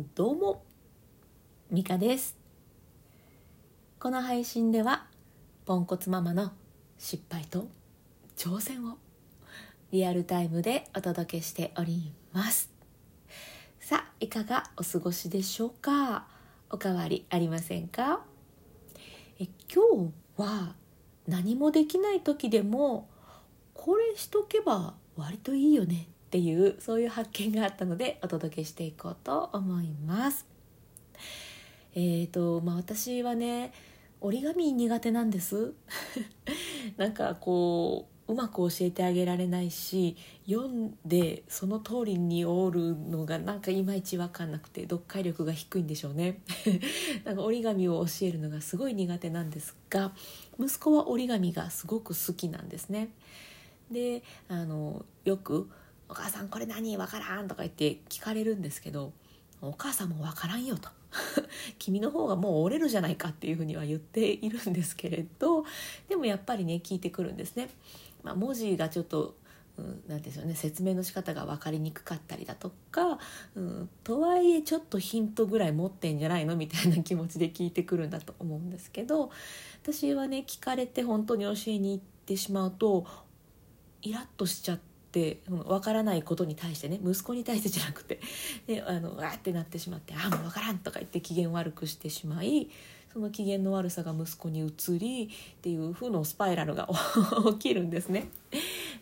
どうもミカです。この配信ではポンコツママの失敗と挑戦をリアルタイムでお届けしております。さあいかがお過ごしでしょうか？おかわりありませんか？え今日は何もできない時でもこれしとけば割といいよね。っていうそういう発見があったのでお届けしていこうと思います。えーとまあ、私はね折り紙苦手なんです。なんかこううまく教えてあげられないし読んでその通りに折るのがなんかいまいち分かんなくて読解力が低いんでしょうね。なんか折り紙を教えるのがすごい苦手なんですが息子は折り紙がすごく好きなんですね。であのよくお母さんこれ何？わからん?」とか言って聞かれるんですけど「お母さんもわからんよ」と 「君の方がもう折れるじゃないか」っていうふうには言っているんですけれどでもやっぱりね聞いてくるんですね。まあ、文字がちょっとうん、なんでしょうね説明の仕方が分かりにくかったりだとか、うん、とはいえちょっとヒントぐらい持ってんじゃないのみたいな気持ちで聞いてくるんだと思うんですけど私はね聞かれて本当に教えに行ってしまうとイラッとしちゃって。って分からないことに対してね息子に対してじゃなくて であのわーってなってしまって「ああもう分からん」とか言って機嫌悪くしてしまいその機嫌の悪さが息子に移りっていう負のスパイラルが 起きるんですね。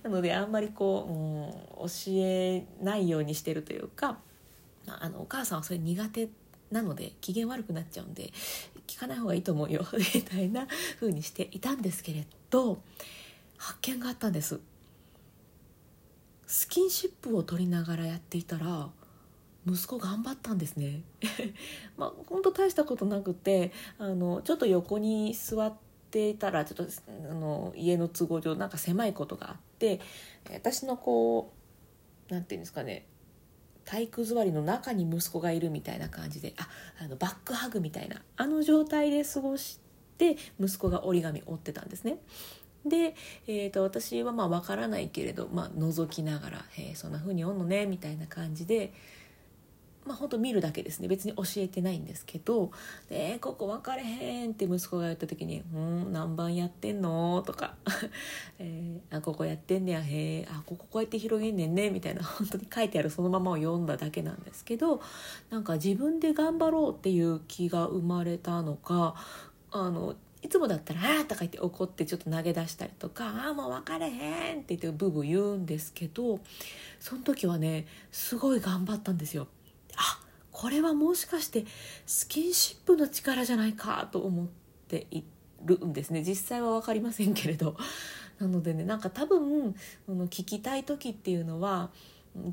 なのであんまりこう、うん、教えないようにしてるというかあのお母さんはそれ苦手なので機嫌悪くなっちゃうんで聞かない方がいいと思うよ みたいな風にしていたんですけれど発見があったんです。スキンシップを取りながらやっていたら息子頑張ったんですね まあ本当大したことなくてあのちょっと横に座っていたらちょっとあの家の都合上なんか狭いことがあって私のこうなんていうんですかね体育座りの中に息子がいるみたいな感じでああのバックハグみたいなあの状態で過ごして息子が折り紙折ってたんですね。で、えーと、私はまあ分からないけれど、まあ覗きながら「へえそんな風におんのね」みたいな感じで。まあ、ほんと見るだけですね別に教えてないんですけど「でここ分かれへん」って息子が言った時に「うん何番やってんの?」とか「えー、あここやってんねやへえあこここうやって広げんねんね」みたいな本当に書いてあるそのままを読んだだけなんですけどなんか自分で頑張ろうっていう気が生まれたのかあのいつもだったら「ああ」とか言って怒ってちょっと投げ出したりとか「ああもう分かれへん」って言ってブーブー言うんですけどその時はねすごい頑張ったんですよ。あこれはもしかしてスキンシップの力じゃないかと思っているんですね実際は分かりませんけれど。なのでねなんか多分聞きたい時っていうのは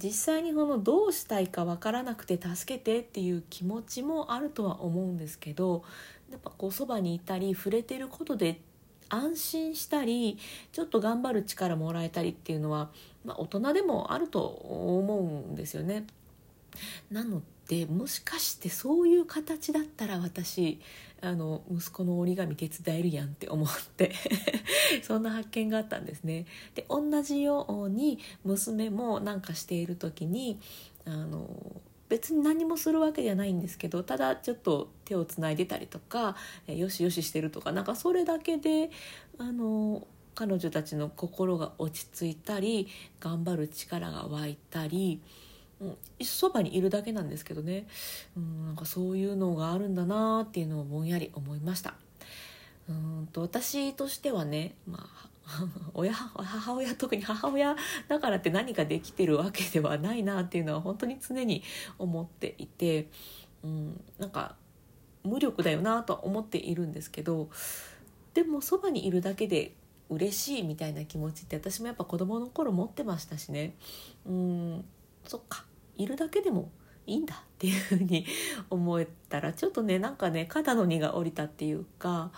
実際にこのどうしたいか分からなくて助けてっていう気持ちもあるとは思うんですけどやっぱこうそばにいたり触れてることで安心したりちょっと頑張る力もらえたりっていうのは、まあ、大人でもあると思うんですよね。なのでもしかしてそういう形だったら私あの息子の折り紙手伝えるやんって思って そんな発見があったんですね。で同じように娘もなんかしている時にあの別に何もするわけじゃないんですけどただちょっと手をつないでたりとかよしよししてるとかなんかそれだけであの彼女たちの心が落ち着いたり頑張る力が湧いたり、うん、そばにいるだけなんですけどね、うん、なんかそういうのがあるんだなっていうのをぼんやり思いました。うんと私としてはね、まあ、親母親特に母親だからって何かできてるわけではないなっていうのは本当に常に思っていて、うん、なんか無力だよなとは思っているんですけどでもそばにいるだけで嬉しいみたいな気持ちって私もやっぱ子供の頃持ってましたしね。うんそっかいるだけでもいいんだっていうふうに思えたらちょっとねなんかね肩の荷が下りたっていうか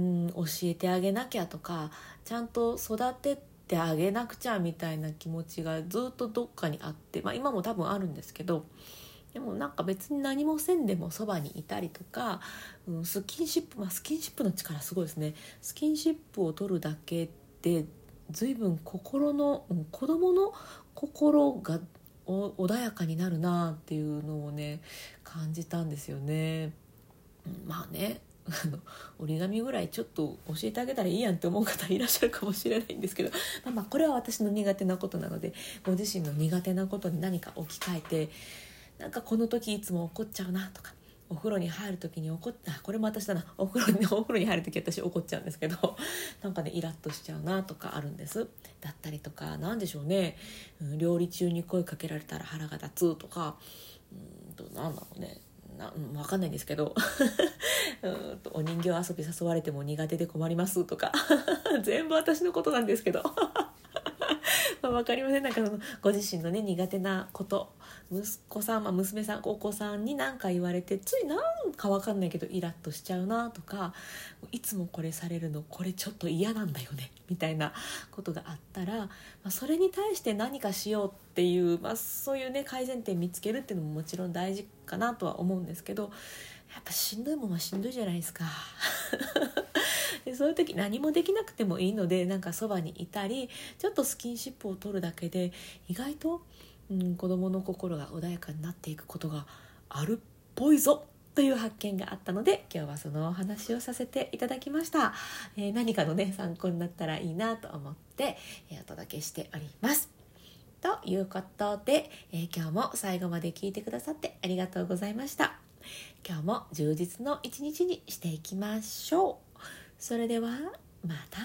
うん教えてあげなきゃとかちゃんと育ててあげなくちゃみたいな気持ちがずっとどっかにあって、まあ、今も多分あるんですけどでもなんか別に何もせんでもそばにいたりとか、うん、スキンシップ、まあ、スキンシップの力すごいですねスキンシップを取るだけで随分心の、うん、子供の心が穏やかになるなっていうのをね感じたんですよね。まあね あの折り紙ぐらいちょっと教えてあげたらいいやんって思う方いらっしゃるかもしれないんですけど、まあ、まあこれは私の苦手なことなのでご自身の苦手なことに何か置き換えてなんかこの時いつも怒っちゃうなとかお風呂に入る時に怒ったこれも私だな。お風呂に お風呂に入る時私怒っちゃうんですけどなんかねイラッとしちゃうなとかあるんです。だったりとか何でしょうね、うん、料理中に声かけられたら腹が立つとかうんとなんだろうね。な分かんないんですけど。うんとお人形遊び誘われても苦手で困りますとか。全部私のことなんですけど。まあ分かりません。なんかそのご自身のね苦手なこと。息子さん、まあ、娘さんお子さんに何か言われてついなんか分かんないけどイラッとしちゃうなとかいつもこれされるのこれちょっと嫌なんだよねみたいなことがあったら、まあ、それに対して何かしようっていう、まあ、そういうね改善点見つけるっていうのももちろん大事かなとは思うんですけどやっぱしんどいもんはしんどいじゃないですか。でそういう時何もできなくてもいいのでなんかそばにいたりちょっとスキンシップを取るだけで意外と、うん、子どもの心が穏やかになっていくことがあるっぽいぞという発見があったので今日はそのお話をさせていただきました、えー、何かのね参考になったらいいなと思って、えー、お届けしております。ということで、えー、今日も最後まで聞いてくださってありがとうございました。今日も充実の一日にしていきましょう。それではまた。